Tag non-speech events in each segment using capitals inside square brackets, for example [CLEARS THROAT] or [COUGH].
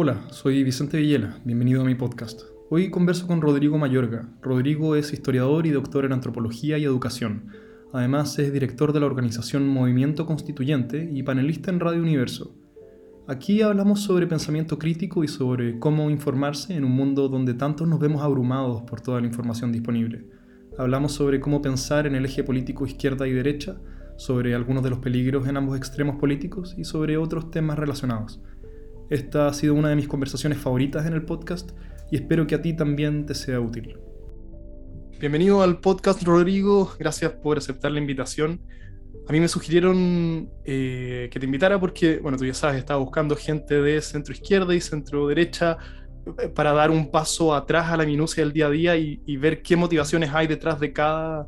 Hola, soy Vicente Villela, bienvenido a mi podcast. Hoy converso con Rodrigo Mayorga. Rodrigo es historiador y doctor en antropología y educación. Además es director de la organización Movimiento Constituyente y panelista en Radio Universo. Aquí hablamos sobre pensamiento crítico y sobre cómo informarse en un mundo donde tantos nos vemos abrumados por toda la información disponible. Hablamos sobre cómo pensar en el eje político izquierda y derecha, sobre algunos de los peligros en ambos extremos políticos y sobre otros temas relacionados. Esta ha sido una de mis conversaciones favoritas en el podcast y espero que a ti también te sea útil. Bienvenido al podcast, Rodrigo. Gracias por aceptar la invitación. A mí me sugirieron eh, que te invitara porque, bueno, tú ya sabes, estaba buscando gente de centro izquierda y centro derecha eh, para dar un paso atrás a la minucia del día a día y, ver qué motivaciones hay detrás de cada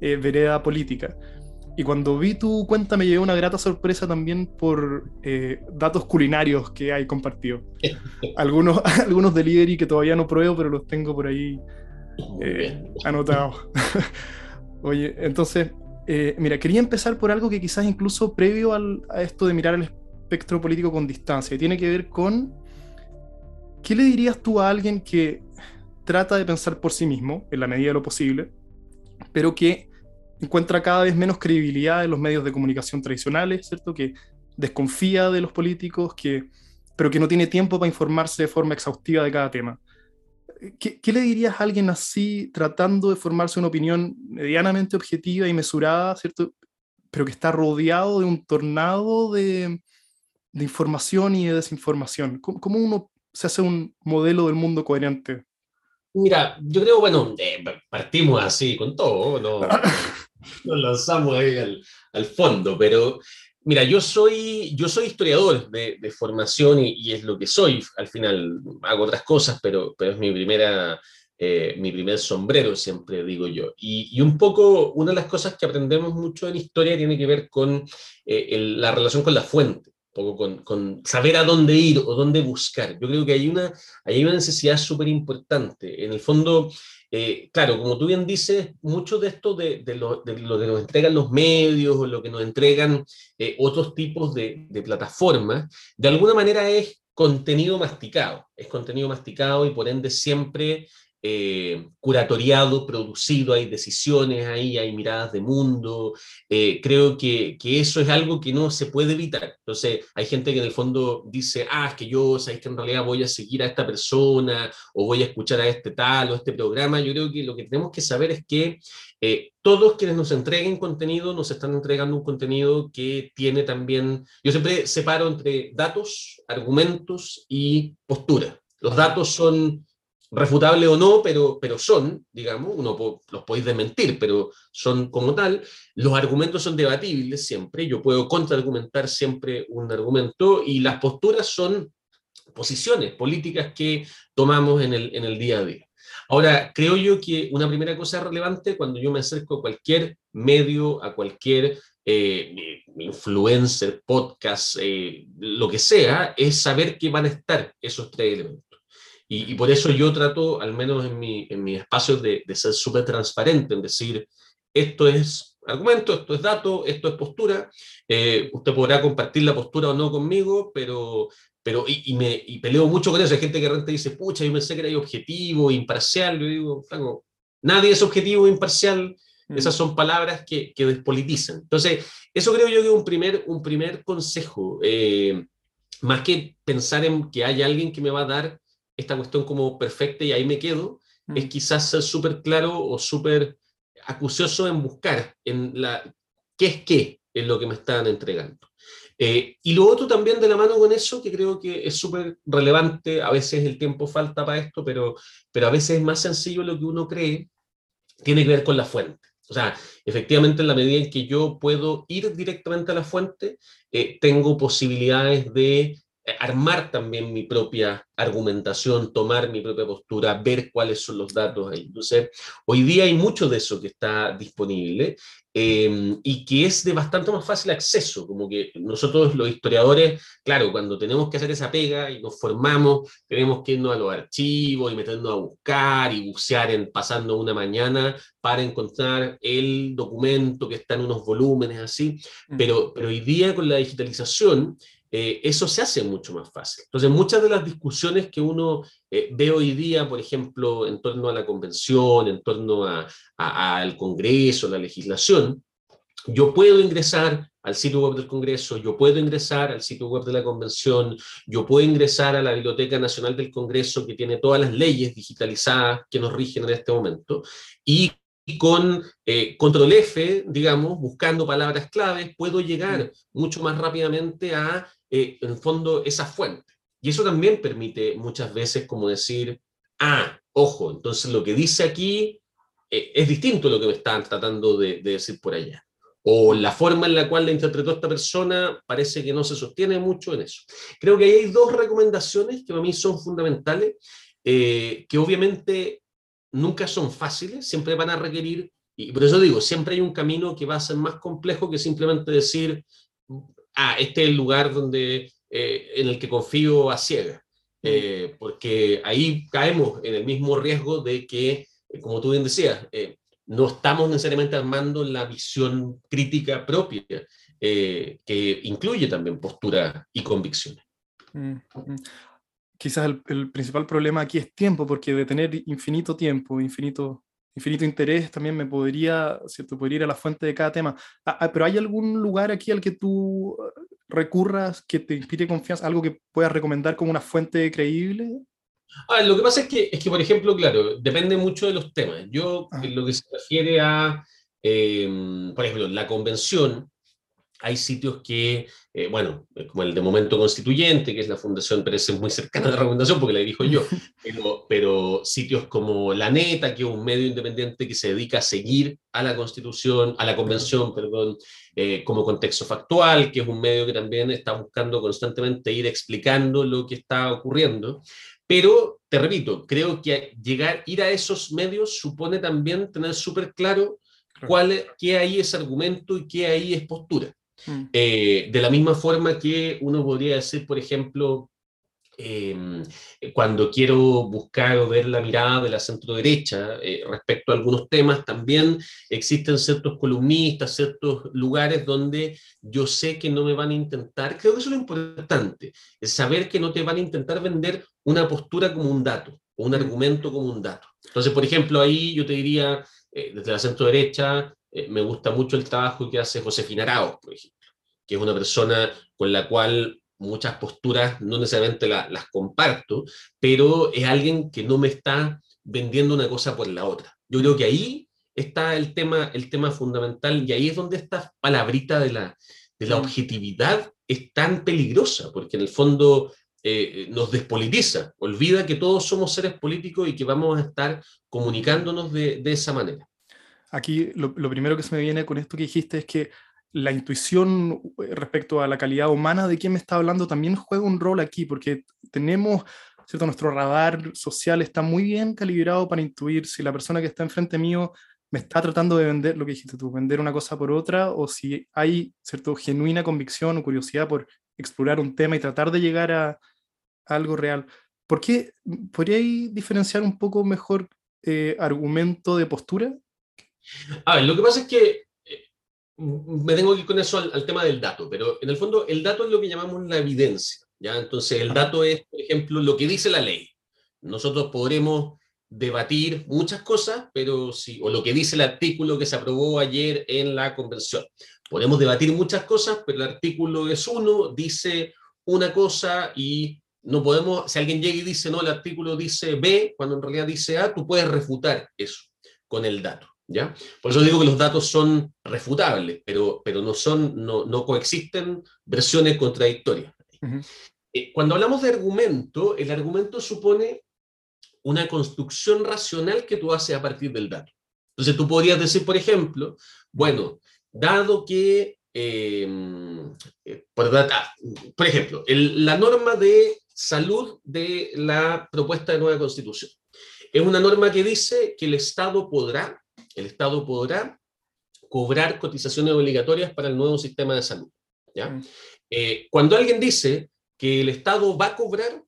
eh, vereda política. Y cuando vi tu cuenta me llevé una grata sorpresa también por eh, datos culinarios que hay compartido. [LAUGHS] algunos, [LAUGHS] algunos delivery que todavía no pruebo, pero los tengo por ahí eh, anotados. [LAUGHS] Oye, entonces, eh, mira, quería empezar por algo que quizás incluso previo a esto de mirar el espectro político con distancia, y tiene que ver con, ¿qué le dirías tú a alguien que trata de pensar por sí mismo, en la medida de lo posible, pero que encuentra cada vez menos credibilidad en los medios de comunicación tradicionales, ¿cierto? Que desconfía de los políticos, que, pero que no tiene tiempo para informarse de forma exhaustiva de cada tema. ¿Qué, ¿Qué, le dirías a alguien así tratando de formarse una opinión medianamente objetiva y mesurada, ¿cierto? Pero que está rodeado de un tornado de, de información y de desinformación. ¿Cómo, ¿Cómo, uno se hace un modelo del mundo coherente? Mira, yo creo, bueno, eh, partimos así con todo, ¿no? [COUGHS] nos lanzamos ahí al, al, fondo, pero mira, yo soy, yo soy historiador de, de formación y, y, es lo que soy, al final hago otras cosas, pero, pero es mi primera... Eh, mi primer sombrero, siempre digo yo. Y, y, un poco, una de las cosas que aprendemos mucho en historia tiene que ver con eh, el, la relación con la fuente poco con, con, saber a dónde ir o dónde buscar. Yo creo que hay una, hay una necesidad súper importante. En el fondo, eh, claro, como tú bien dices, mucho de esto de, lo, de, lo, que nos entregan los medios o lo que nos entregan eh, otros tipos de, de plataformas, de alguna manera es contenido masticado, es contenido masticado y por ende siempre eh, curatoriado, producido, hay decisiones ahí, hay miradas de mundo. Eh, creo que, que, eso es algo que no se puede evitar. Entonces, hay gente que en el fondo dice, ah, es que yo, sabéis que en realidad voy a seguir a esta persona o voy a escuchar a este tal o este programa. Yo creo que lo que tenemos que saber es que eh, todos quienes nos entreguen contenido nos están entregando un contenido que tiene también, yo siempre separo entre datos, argumentos y postura. Los datos son refutable o no, pero, pero son, digamos, uno los podéis desmentir, pero son como tal. Los argumentos son debatibles siempre, yo puedo contraargumentar siempre un argumento y las posturas son posiciones políticas que tomamos en el, en el día a día. Ahora, creo yo que una primera cosa relevante cuando yo me acerco a cualquier medio, a cualquier eh, influencer, podcast, eh, lo que sea, es saber que van a estar esos tres elementos. Y, y, por eso yo trato, al menos en mi, en mi espacio, de, de ser súper transparente, en decir, esto es argumento, esto es dato, esto es postura. Eh, usted podrá compartir la postura o no conmigo, pero, pero y, y me y peleo mucho con eso. Hay gente que realmente dice, pucha, yo pensé que era objetivo, imparcial. Yo digo, claro, nadie es objetivo, imparcial. Mm. Esas son palabras que, que, despolitizan. Entonces, eso creo yo que es un primer, un primer consejo. Eh, más que pensar en que hay alguien que me va a dar esta cuestión como perfecta y ahí me quedo, mm. es quizás ser súper claro o súper acucioso en buscar en la, qué es qué en lo que me están entregando. Eh, y lo otro también de la mano con eso, que creo que es súper relevante, a veces el tiempo falta para esto, pero, pero a veces es más sencillo lo que uno cree, tiene que ver con la fuente. O sea, efectivamente en la medida en que yo puedo ir directamente a la fuente, eh, tengo posibilidades de armar también mi propia argumentación, tomar mi propia postura, ver cuáles son los datos ahí. Entonces, hoy día hay mucho de eso que está disponible eh, y que es de bastante más fácil acceso, como que nosotros los historiadores, claro, cuando tenemos que hacer esa pega y nos formamos, tenemos que irnos a los archivos y meternos a buscar y bucear en pasando una mañana para encontrar el documento que está en unos volúmenes así, pero, pero hoy día con la digitalización, eh, eso se hace mucho más fácil. Entonces, muchas de las discusiones que uno eh, ve hoy día, por ejemplo, en torno a la convención, en torno al Congreso, la legislación, yo puedo ingresar al sitio web del Congreso, yo puedo ingresar al sitio web de la Convención, yo puedo ingresar a la Biblioteca Nacional del Congreso que tiene todas las leyes digitalizadas que nos rigen en este momento, y con eh, control F, digamos, buscando palabras claves, puedo llegar mucho más rápidamente a, eh, en el fondo, esa fuente. Y eso también permite muchas veces como decir, ah, ojo, entonces lo que dice aquí eh, es distinto a lo que me están tratando de decir por allá o la forma en la cual la interpretó esta persona parece que no se sostiene mucho en eso. Creo que ahí hay dos recomendaciones que para mí son fundamentales, eh, que obviamente nunca son fáciles, siempre van a requerir, y por eso digo, siempre hay un camino que va a ser más complejo que simplemente decir, ah, este es el lugar donde, eh, en el que confío a ciega, eh, porque ahí caemos en el mismo riesgo de que, como tú bien decías, no estamos necesariamente armando la visión crítica propia, eh, que incluye también postura y convicciones. Mm, mm. Quizás el, principal problema aquí es tiempo, porque de tener infinito tiempo, infinito, infinito interés, también me podría, ¿cierto? podría ir a la fuente de cada tema. Ah, ah, pero ¿hay algún lugar aquí al que tú recurras que te inspire confianza, algo que puedas recomendar como una fuente creíble? Ah, lo que pasa es que, es que, por ejemplo, claro, depende mucho de los temas. Yo, ah. en lo que se refiere a, em, por ejemplo, la convención, hay sitios que, eh, bueno, como el de Momento Constituyente, que es la fundación, parece muy cercana a la recomendación porque la dirijo yo, [LAUGHS] pero, pero, sitios como La Neta, que es un medio independiente que se dedica a seguir a la Constitución, a la Convención, perdón, eh, como contexto factual, que es un medio que también está buscando constantemente ir explicando lo que está ocurriendo. Pero, te repito, creo que llegar, ir a esos medios supone también tener súper claro cuál, qué ahí es argumento y qué ahí es postura. Mm. Eh, de la misma forma que uno podría decir, por ejemplo, Em, cuando quiero buscar o ver la mirada de la centro derecha eh, respecto a algunos temas, también existen ciertos columnistas, ciertos lugares donde yo sé que no me van a intentar, creo que eso es lo importante, es saber que no te van a intentar vender una postura como un dato, o un argumento como un dato. Entonces, por ejemplo, ahí yo te diría, eh, desde la centro derecha, eh, me gusta mucho el trabajo que hace Josefina Arauz, por ejemplo, que es una persona con la cual muchas posturas no necesariamente las comparto, pero es alguien que no me está vendiendo una cosa por la otra. Yo creo que ahí está el tema, el tema fundamental y ahí es donde esta palabrita de la, de la mm. objetividad es tan peligrosa, porque en el fondo eh, nos despolitiza, olvida que todos somos seres políticos y que vamos a estar comunicándonos de, de esa manera. Aquí lo, primero que se me viene con esto que dijiste es que la intuición eh, respecto a la calidad humana de quien me está hablando también juega un rol aquí, porque tenemos, ¿cierto? Nuestro radar social está muy bien calibrado para intuir si la persona que está enfrente mío me está tratando de vender lo que dijiste tú, vender una cosa por otra, o si hay, ¿cierto? Genuina convicción o curiosidad por explorar un tema y tratar de llegar a, algo real. ¿Por qué podríais diferenciar un poco mejor eh, argumento de postura? A ver, lo que pasa es que me tengo que ir con eso al, tema del dato, pero en el fondo el dato es lo que llamamos la evidencia, ¿ya? Entonces el dato es, por ejemplo, lo que dice la ley. Nosotros podremos debatir muchas cosas, pero sí, o lo que dice el artículo que se aprobó ayer en la convención. Podemos debatir muchas cosas, pero el artículo es uno, dice una cosa y no podemos, si alguien llega y dice, no, el artículo dice B, cuando en realidad dice A, tú puedes refutar eso con el dato. ¿Ya? Por eso digo que los datos son refutables, pero, pero no, son, no, no coexisten versiones contradictorias. Eh, cuando hablamos de argumento, el argumento supone una construcción racional que tú haces a partir del dato. Entonces tú podrías decir, por ejemplo, bueno, dado que, em, eh, por, ah, por, ejemplo, la norma de salud de la propuesta de nueva constitución es una norma que dice que el Estado podrá el Estado podrá cobrar cotizaciones obligatorias para el nuevo sistema de salud. ¿ya? Mm. Eh, cuando alguien dice que el Estado va a cobrar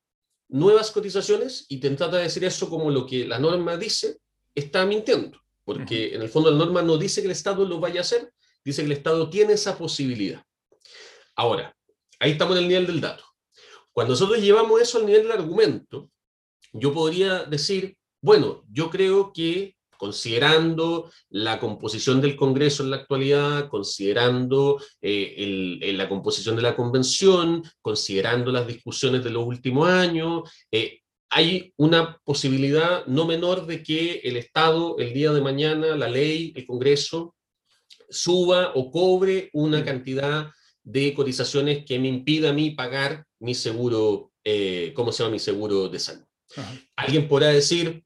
nuevas cotizaciones y te trata de decir eso como lo que la norma dice, está mintiendo, porque en el fondo la norma no dice que el Estado lo vaya a hacer, dice que el Estado tiene esa posibilidad. Ahora, ahí estamos en el nivel del dato. Cuando nosotros llevamos eso al nivel del argumento, yo podría decir, bueno, yo creo que considerando la composición del Congreso en la actualidad, considerando eh, la composición de la convención, considerando las discusiones de los últimos años, eh, hay una posibilidad no menor de que el Estado, el día de mañana, la ley, el Congreso, suba o cobre una cantidad de cotizaciones que me impida a mí pagar mi seguro, eh, ¿cómo se llama? Mi seguro de salud. Alguien podrá decir,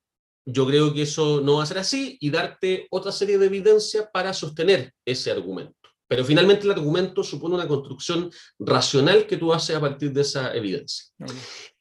yo creo que eso no va a ser así y darte otra serie de evidencias para sostener ese argumento. Pero finalmente el argumento supone una construcción racional que tú haces a partir de esa evidencia.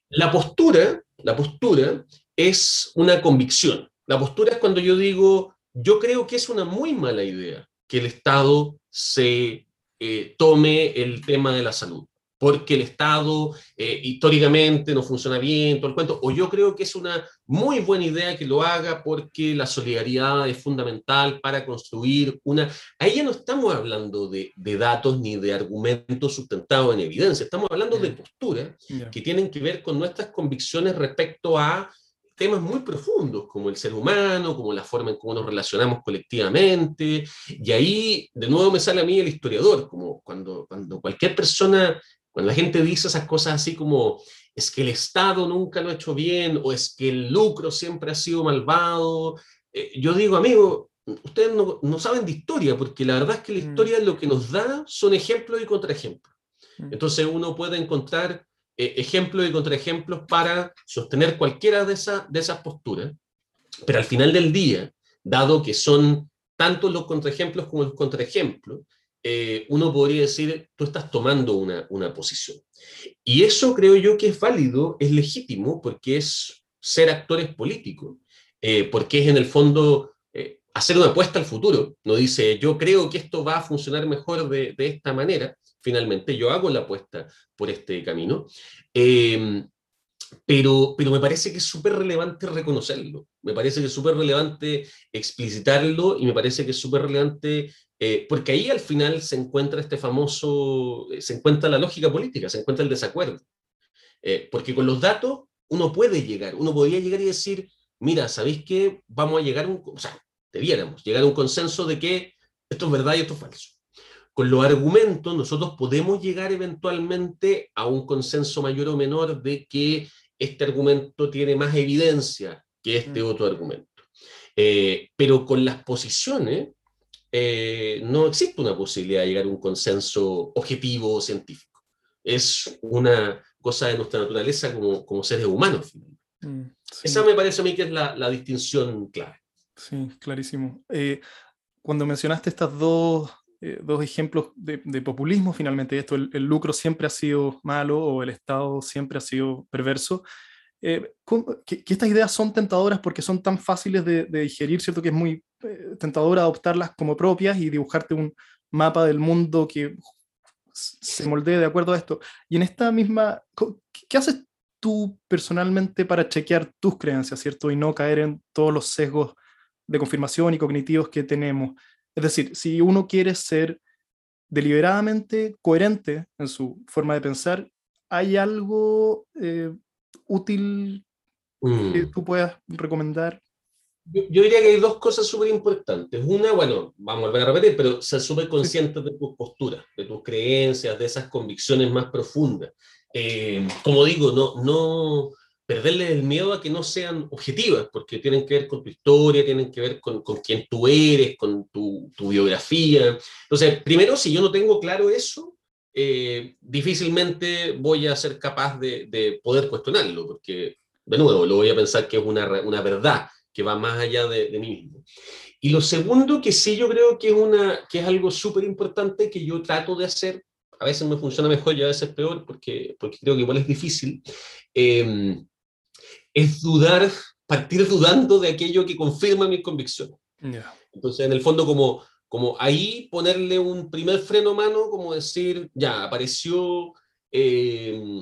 La postura, la postura es una convicción. La postura es cuando yo digo, yo creo que es una muy mala idea que el Estado se eh, tome el tema de la salud, porque el Estado eh, históricamente no funciona bien, todo el cuento, o yo creo que es una muy buena idea que lo haga porque la solidaridad es fundamental para construir una... Ahí ya no estamos hablando de, datos ni de argumentos sustentados en evidencia, estamos hablando de posturas que tienen que ver con nuestras convicciones respecto a temas muy profundos, como el ser humano, como la forma en cómo nos relacionamos colectivamente, y ahí de nuevo me sale a mí el historiador, como cuando, cuando cualquier persona, cuando la gente dice esas cosas así como, es que el Estado nunca lo ha hecho bien, o es que el lucro siempre ha sido malvado, eh, yo digo, amigo, ustedes no, no, saben de historia, porque la verdad es que la mm. historia lo que nos da son ejemplos y contraejemplos. Mm. Entonces uno puede encontrar eh, ejemplos y contraejemplos para sostener cualquiera de, esas de esas posturas, pero al final del día, dado que son tanto los contraejemplos como los contraejemplos, eh, uno podría decir, tú estás tomando una, una posición. Y eso creo yo que es válido, es legítimo, porque es ser actores políticos, eh, porque es en el fondo hacer una apuesta al futuro. No dice, yo creo que esto va a funcionar mejor de, de esta manera, finalmente yo hago la apuesta por este camino. Em, pero, pero me parece que es súper relevante reconocerlo, me parece que es súper relevante explicitarlo y me parece que es súper relevante, eh, porque ahí al final se encuentra este famoso, se encuentra la lógica política, se encuentra el desacuerdo. Eh, porque con los datos uno puede llegar, uno podría llegar y decir, mira, ¿sabéis qué? Vamos a llegar, un, o sea, debiéramos llegar a un consenso de que esto es verdad y esto es falso con los argumentos nosotros podemos llegar eventualmente a un consenso mayor o menor de que este argumento tiene más evidencia que este mm. otro argumento. Eh, pero con las posiciones eh, no existe una posibilidad de llegar a un consenso objetivo o científico. Es una cosa de nuestra naturaleza como, como seres humanos. Mm, Esa me parece a mí que es la, la distinción clave. Sí, clarísimo. Eh, cuando mencionaste estas dos eh, dos ejemplos de, populismo finalmente, esto, el, lucro siempre ha sido malo o el Estado siempre ha sido perverso, eh, que, estas ideas son tentadoras porque son tan fáciles de, digerir, ¿cierto? Que es muy tentador adoptarlas como propias y dibujarte un mapa del mundo que se moldee de acuerdo a esto. Y en esta misma, ¿qué haces tú personalmente para chequear tus creencias, ¿cierto? Y no caer en todos los sesgos de confirmación y cognitivos que tenemos. Es decir, si uno quiere ser deliberadamente coherente en su forma de pensar, ¿hay algo eh, útil que mm. tú puedas recomendar? Yo, diría que hay dos cosas súper importantes. Una, bueno, vamos a volver a repetir, pero ser súper consciente de tus posturas, de tus creencias, de esas convicciones más profundas. Eh, como digo, no, no, perderle el miedo a que no sean objetivas, porque tienen que ver con tu historia, tienen que ver con, con quién tú eres, con tu, tu, biografía. Entonces, primero, si yo no tengo claro eso, eh, difícilmente voy a ser capaz de, de, poder cuestionarlo, porque, de nuevo, lo voy a pensar que es una, una verdad que va más allá de, de, mí mismo. Y lo segundo, que sí yo creo que es, una, que es algo súper importante que yo trato de hacer, a veces me funciona mejor y a veces peor, porque, porque creo que igual es difícil, eh, es dudar, partir dudando de aquello que confirma mi convicción. Entonces, en el fondo, como, como ahí ponerle un primer freno mano, como decir, ya, apareció eh,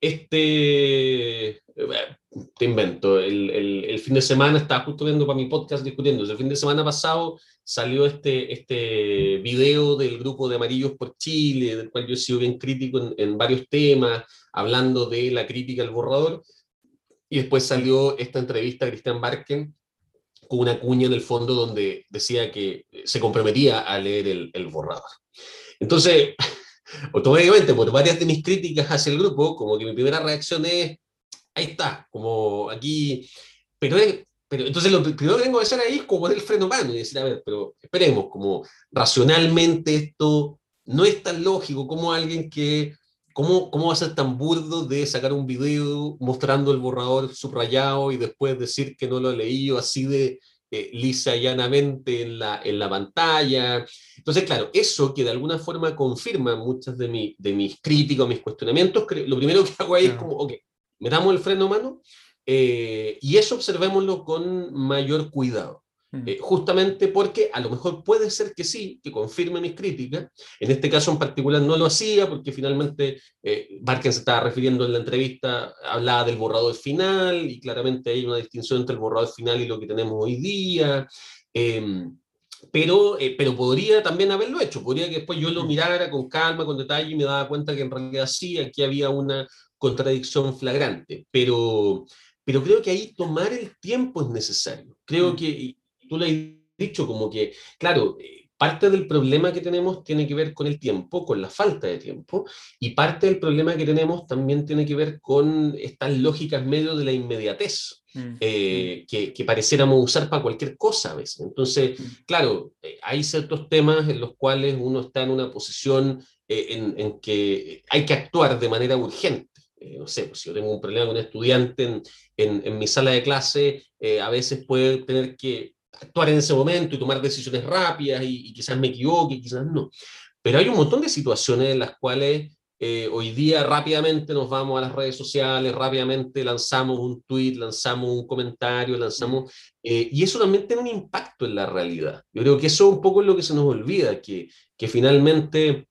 este, te invento, el, el, fin de semana, estaba justo viendo para mi podcast discutiendo, el fin de semana pasado salió este, este video del grupo de Amarillos por Chile, del cual yo he sido bien crítico en, en varios temas, hablando de la crítica al borrador, y después salió esta entrevista a Cristian Barken con una cuña en el fondo donde decía que se comprometía a leer el, el borrador. Entonces, [LAUGHS] automáticamente, por varias de mis críticas hacia el grupo, como que mi primera reacción es, ahí está, como aquí, pero, pero entonces lo primero que tengo que hacer ahí es como poner el freno mano y decir, a ver, pero esperemos, como racionalmente esto no es tan lógico como alguien que, ¿cómo, cómo va a ser tan burdo de sacar un video mostrando el borrador subrayado y después decir que no lo ha leído así de eh, lisa y llanamente en la, en la pantalla. Entonces, claro, eso que de alguna forma confirma muchas de, mi, de mis críticos, mis cuestionamientos, lo primero que hago ahí es como, ok, metamos el freno mano eh, y eso observémoslo con mayor cuidado. Mm. Eh, justamente porque a lo mejor puede ser que sí, que confirme mis críticas. En este caso en particular no lo hacía porque finalmente eh, Barken se estaba refiriendo en la entrevista, hablaba del borrador final y claramente hay una distinción entre el borrador final y lo que tenemos hoy día. Em, pero, eh, pero podría también haberlo hecho, podría que después yo lo mm. mirara con calma, con detalle y me daba cuenta que en realidad sí, aquí había una contradicción flagrante, pero, pero creo que ahí tomar el tiempo es necesario. Creo mm. que, tú le has dicho, como que, claro, eh, parte del problema que tenemos tiene que ver con el tiempo, con la falta de tiempo, y parte del problema que tenemos también tiene que ver con estas lógicas medio de la inmediatez. Mm, eh, mm. que, que, pareciéramos usar para cualquier cosa a veces. Entonces, claro, eh, hay ciertos temas en los cuales uno está en una posición en, en, que hay que actuar de manera urgente. Eh, no sé, pues si yo tengo un problema con un estudiante en, en, mi sala de clase, eh, a veces puede tener que actuar en ese momento y tomar decisiones rápidas y, quizás me equivoque, quizás no. Pero hay un montón de situaciones en las cuales eh, hoy día rápidamente nos vamos a las redes sociales, rápidamente lanzamos un tweet, lanzamos un comentario, lanzamos... y eso también tiene un impacto en la realidad. Yo creo que eso es un poco lo que se nos olvida, que, que finalmente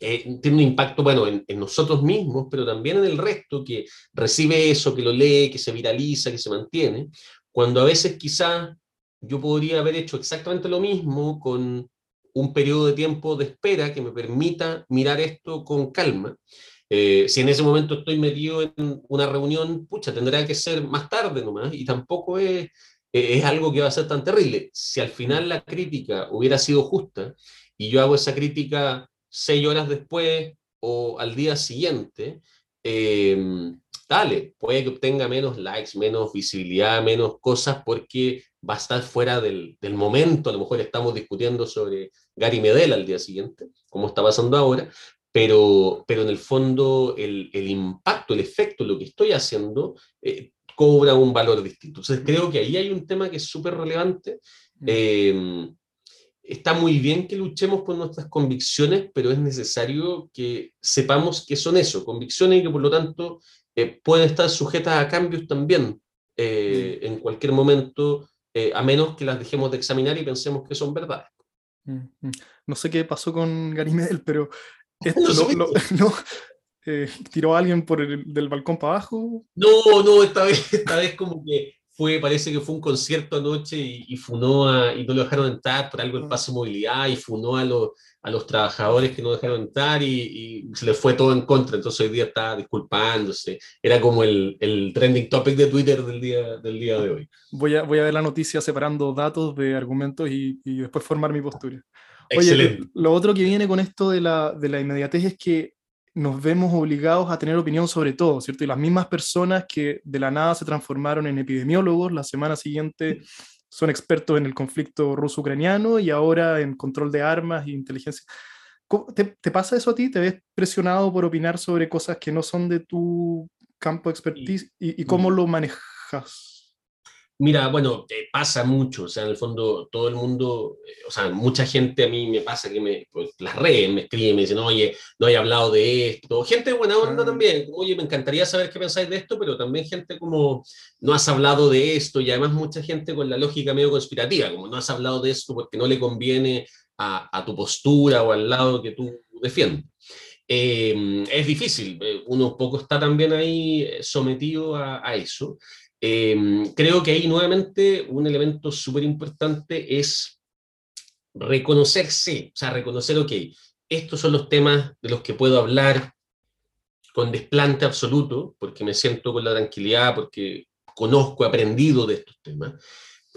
eh, tiene un impacto, bueno, en, nosotros mismos, pero también en el resto que recibe eso, que lo lee, que se viraliza, que se mantiene, cuando a veces quizás yo podría haber hecho exactamente lo mismo con un periodo de tiempo de espera que me permita mirar esto con calma. Eh, si en ese momento estoy metido en una reunión, pucha, tendrá que ser más tarde nomás, y tampoco es, es algo que va a ser tan terrible. Si al final la crítica hubiera sido justa y yo hago esa crítica seis horas después o al día siguiente, em, dale, puede que obtenga menos likes, menos visibilidad, menos cosas porque va a estar fuera del, del, momento. A lo mejor estamos discutiendo sobre Gary Medel al día siguiente, como está pasando ahora, pero, pero en el fondo el, el impacto, el efecto, lo que estoy haciendo, eh, cobra un valor distinto. Entonces creo que ahí hay un tema que es súper relevante. Eh, está muy bien que luchemos por nuestras convicciones, pero es necesario que sepamos que son eso, convicciones y que por lo tanto eh, pueden estar sujetas a cambios también eh, mm. en cualquier momento, eh, a menos que las dejemos de examinar y pensemos que son verdades. Mm, mm. No sé qué pasó con Gary Medel, pero [LAUGHS] esto no, [LAUGHS] no, tiró a alguien por el, del balcón para abajo. No, no, esta vez, [LAUGHS] esta vez como que fue, parece que fue un concierto anoche y, funó a, y no lo dejaron entrar por algo el mm. paso de movilidad y funó a, los, a los trabajadores que no dejaron entrar y, se les fue todo en contra. Entonces hoy día está disculpándose. Era como el, el, trending topic de Twitter del día, del día de hoy. Voy a, voy a ver la noticia separando datos de argumentos y, y después formar mi postura. Excelente. Oye, lo otro que viene con esto de la, de la inmediatez es que nos vemos obligados a tener opinión sobre todo, ¿cierto? Y las mismas personas que de la nada se transformaron en epidemiólogos, la semana siguiente son expertos en el conflicto ruso-ucraniano y ahora en control de armas e inteligencia. ¿Te, ¿Te, pasa eso a ti? ¿Te ves presionado por opinar sobre cosas que no son de tu campo de expertise? ¿Y, y cómo lo manejas? Mira, bueno, te pasa mucho, o sea, en el fondo todo el mundo, eh, o sea, mucha gente a mí me pasa que me, pues las redes me escriben, me dicen, oye, no hay hablado de esto. Gente buena onda ah. también, oye, me encantaría saber qué pensáis de esto, pero también gente como, no has hablado de esto, y además mucha gente con la lógica medio conspirativa, como no has hablado de esto porque no le conviene a, a tu postura o al lado que tú defiendes. eh, es difícil, eh, uno poco está también ahí sometido a, a eso. Creo que ahí nuevamente un elemento súper importante es reconocerse, o sea, reconocer, ok, estos son los temas de los que puedo hablar con desplante absoluto, porque me siento con la tranquilidad, porque conozco, he aprendido de estos temas.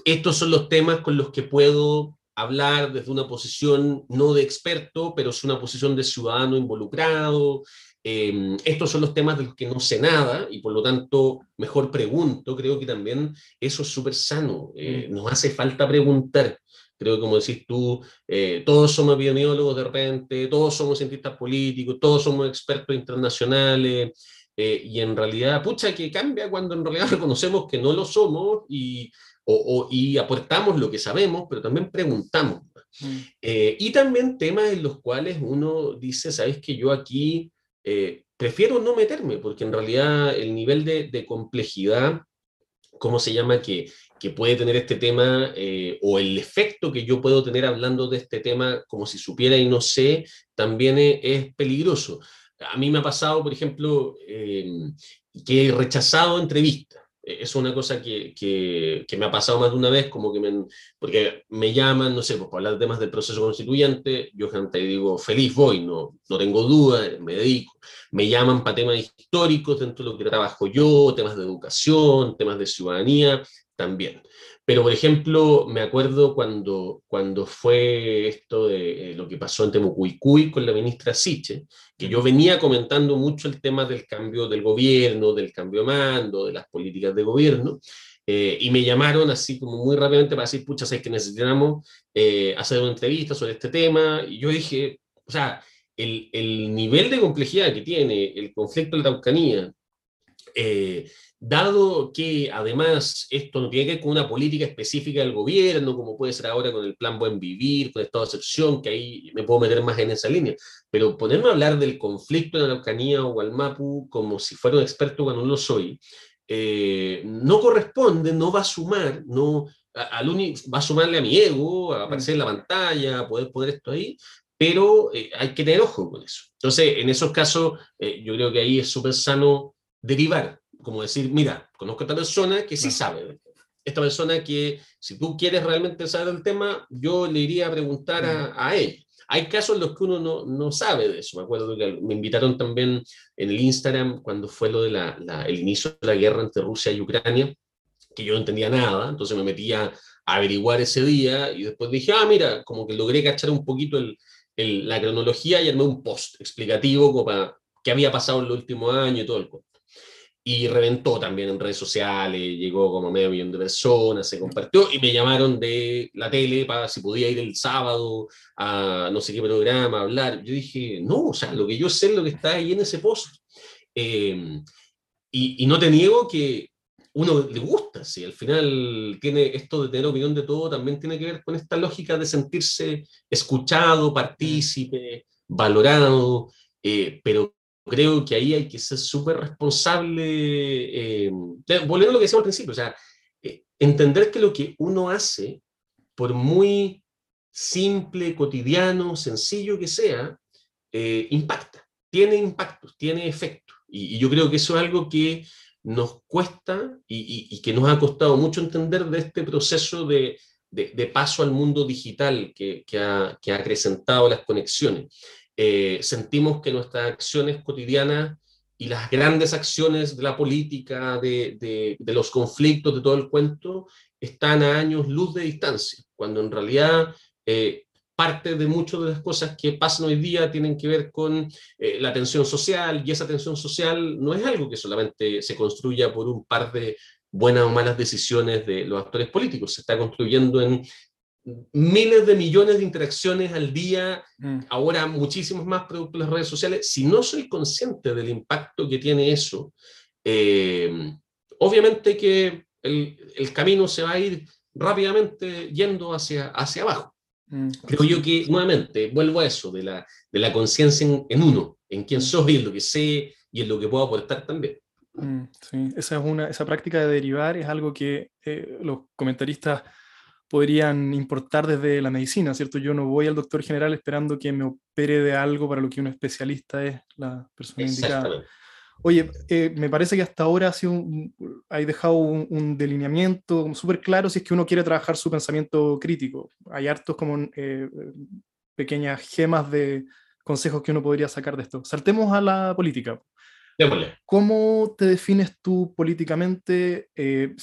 Estos son los temas con los que puedo hablar desde una posición no de experto, pero es una posición de ciudadano involucrado. Em, estos son los temas de los que no sé nada y por lo tanto mejor pregunto. Creo que también eso es súper sano. Eh, mm. nos hace falta preguntar. Creo que como decís tú, eh, todos somos epidemiólogos de repente, todos somos cientistas políticos, todos somos expertos internacionales. Eh, y en realidad, pucha, que cambia cuando en realidad [LAUGHS] reconocemos que no lo somos y, o, y aportamos lo que sabemos, pero también preguntamos. Mm. Eh, y también temas en los cuales uno dice, sabes que yo aquí eh, prefiero no meterme, porque en realidad el nivel de, complejidad, ¿cómo se llama? Que, puede tener este tema eh, o el efecto que yo puedo tener hablando de este tema como si supiera y no sé, también es, es peligroso. A mí me ha pasado, por ejemplo, que he rechazado entrevistas eh, es una cosa que, que, me ha pasado más de una vez, como que porque me llaman, no sé, pues, para hablar de temas del proceso constituyente, yo gente digo, feliz voy, no, no tengo duda, me dedico. Me llaman para temas históricos dentro de lo que trabajo yo, temas de educación, temas de ciudadanía, también. Pero, por ejemplo, me acuerdo cuando, cuando fue esto de eh, lo que pasó en Temucuicuy con la ministra Siche, que yo venía comentando mucho el tema del cambio del gobierno, del cambio de mando, de las políticas de gobierno, eh, y me llamaron así como muy rápidamente para decir, pucha, sé que necesitamos eh, hacer una entrevista sobre este tema, y yo dije, o sea, el, el nivel de complejidad que tiene el conflicto de la Araucanía, eh, dado que además esto no tiene que ver con una política específica del gobierno, como puede ser ahora con el plan Buen Vivir, con estado de excepción, que ahí me puedo meter más en esa línea, pero ponerme a hablar del conflicto en Araucanía o Gualmapu como si fuera un experto cuando no lo soy, eh, no corresponde, no va a sumar, no, al va a sumarle a mi ego, a aparecer en la pantalla, a poder poner esto ahí, pero eh, hay que tener ojo con eso. Entonces, en esos casos, yo creo que ahí es súper sano derivar, como decir, mira, conozco a esta persona que sí sabe. Esta persona que, si tú quieres realmente saber el tema, yo le iría a preguntar a, a él. Hay casos en los que uno no, no, sabe de eso. Me acuerdo que me invitaron también en el Instagram cuando fue lo de la, el inicio de la guerra entre Rusia y Ucrania, que yo no entendía nada, entonces me metía a averiguar ese día y después dije, ah, mira, como que logré cachar un poquito el, el, la cronología y armé un post explicativo como para qué había pasado en los últimos años y todo el cuento y reventó también en redes sociales, llegó como medio millón de personas, se compartió y me llamaron de la tele para si podía ir el sábado a no sé qué programa a hablar. Yo dije, no, o sea, lo que yo sé es lo que está ahí en ese post. Em, y, y, no te niego que uno le gusta, si al final tiene esto de tener opinión de todo, también tiene que ver con esta lógica de sentirse escuchado, partícipe, valorado, eh, pero creo que ahí hay que ser súper responsable, eh, volviendo a lo que decíamos al principio, o sea, eh, entender que lo que uno hace, por muy simple, cotidiano, sencillo que sea, eh, impacta, tiene impactos, tiene efectos. Y, yo creo que eso es algo que nos cuesta y, que nos ha costado mucho entender de este proceso de, de, paso al mundo digital que, que, ha, que ha acrecentado las conexiones. Eh, sentimos que nuestras acciones cotidianas y las grandes acciones de la política, de, los conflictos, de todo el cuento, están a años luz de distancia, cuando en realidad eh, parte de muchas de las cosas que pasan hoy día tienen que ver con eh, la tensión social, y esa tensión social no es algo que solamente se construya por un par de buenas o malas decisiones de los actores políticos, se está construyendo en miles de millones de interacciones al día, mm. ahora muchísimos más producto de las redes sociales. Si no soy consciente del impacto que tiene eso, eh, obviamente que el, el, camino se va a ir rápidamente yendo hacia, hacia abajo. Mm. Creo yo que, nuevamente, vuelvo a eso, de la, de la conciencia en, uno, en quién mm. soy, en lo que sé y en lo que puedo aportar también. sí, esa, es una, esa práctica de derivar es algo que eh, los comentaristas podrían importar desde la medicina, ¿cierto? Yo no voy al doctor general esperando que me opere de algo para lo que un especialista es la persona indicada. Oye, eh, me parece que hasta ahora ha sido hay dejado un, delineamiento súper claro si es que uno quiere trabajar su pensamiento crítico. Hay hartos como eh, pequeñas gemas de consejos que uno podría sacar de esto. Saltemos a la política. ¿Cómo te defines tú políticamente? Eh,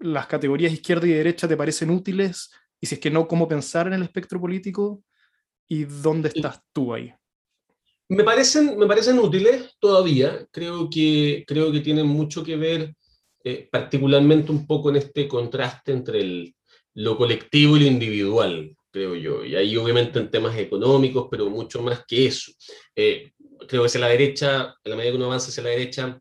¿Las categorías izquierda y derecha te parecen útiles? Y si es que no, ¿cómo pensar en el espectro político? ¿Y dónde estás tú ahí? Me parecen, me parecen útiles todavía, creo que, creo que tienen mucho que ver eh, particularmente un poco en este contraste entre el, lo colectivo y lo individual, creo yo. Y ahí obviamente en temas económicos, pero mucho más que eso. Eh, creo que hacia la derecha, en la medida que uno avanza hacia la derecha,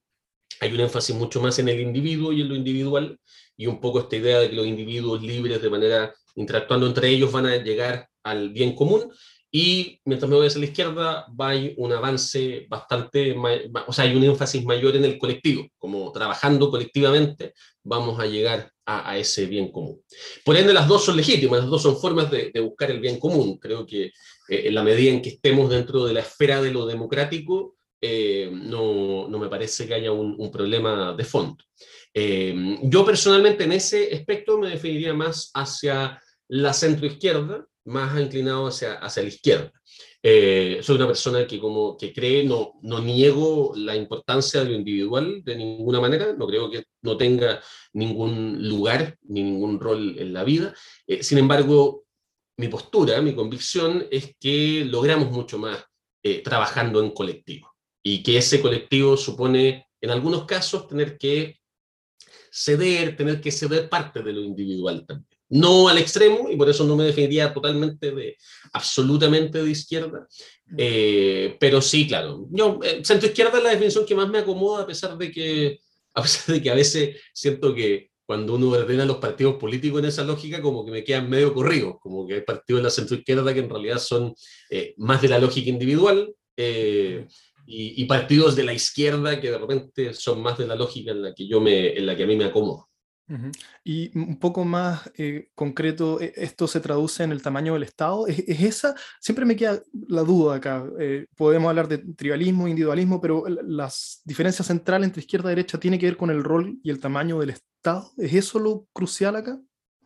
hay un énfasis mucho más en el individuo y en lo individual, y un poco esta idea de que los individuos libres de manera interactuando entre ellos van a llegar al bien común, y mientras me voy hacia la izquierda, va hay un avance bastante, o sea, hay un énfasis mayor en el colectivo, como trabajando colectivamente vamos a llegar a, ese bien común. Por ende, las dos son legítimas, las dos son formas de, buscar el bien común. Creo que eh, en la medida en que estemos dentro de la esfera de lo democrático, eh, no, no, me parece que haya un, problema de fondo. Eh, yo personalmente en ese aspecto me definiría más hacia la centroizquierda, más inclinado hacia, hacia la izquierda. Eh, soy una persona que, como, que cree, no, no niego la importancia de lo individual de ninguna manera, no creo que no tenga ningún lugar ni ningún rol en la vida. Eh, sin embargo, mi postura, mi convicción es que logramos mucho más eh, trabajando en colectivo. Y que ese colectivo supone, en algunos casos, tener que ceder, tener que ceder parte de lo individual también. No al extremo, y por eso no me definiría totalmente de, absolutamente de izquierda, eh, pero sí, claro, yo, eh, centro izquierda es la definición que más me acomoda, a pesar de que a, pesar de, que a veces siento que cuando uno ordena los partidos políticos en esa lógica, como que me quedan medio corridos, como que hay partidos de la centro izquierda que en realidad son eh, más de la lógica individual, y, y, partidos de la izquierda que de repente son más de la lógica en la que, yo me, en la que a mí me acomodo. Y un poco más eh, concreto, e, ¿esto se traduce en el tamaño del Estado? ¿Es, esa? Siempre me queda la duda acá. Eh, podemos hablar de tribalismo, individualismo, pero las diferencias centrales entre izquierda y derecha tiene que ver con el rol y el tamaño del Estado. ¿Es eso lo crucial acá?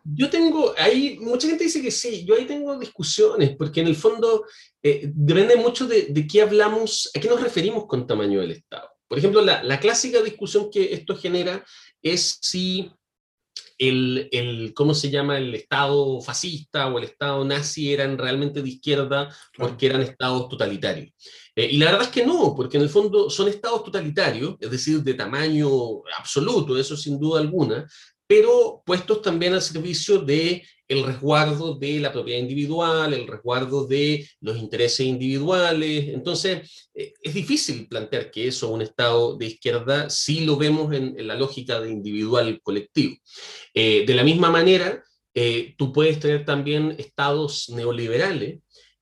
Yo tengo, ahí mucha gente dice que sí, yo ahí tengo discusiones, porque en el fondo eh, depende mucho de, de, qué hablamos, a qué nos referimos con tamaño del Estado. Por ejemplo, la, la clásica discusión que esto genera es si el, ¿cómo se llama? El Estado fascista o el Estado nazi eran realmente de izquierda porque eran estados totalitarios. Eh, y la verdad es que no, porque en el fondo son estados totalitarios, es decir, de tamaño absoluto, eso sin duda alguna, pero puestos también al servicio de el resguardo de la propiedad individual, el resguardo de los intereses individuales. Entonces, eh, es difícil plantear que eso, un Estado de izquierda, sí lo vemos en, la lógica de individual colectivo. Eh, de la misma manera, eh, tú puedes tener también estados neoliberales